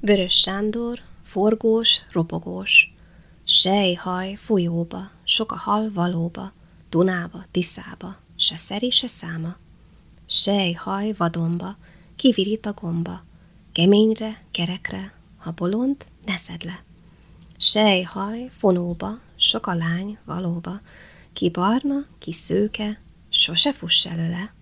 Vörös Sándor, forgós, ropogós, sejhaj folyóba, sok a hal valóba, Dunába, Tiszába, se szeri, se száma. Sejhaj vadonba, kivirít a gomba, keményre, kerekre, ha bolond, ne szed le. Sejhaj fonóba, sok a lány valóba, ki barna, ki szőke, sose fuss előle.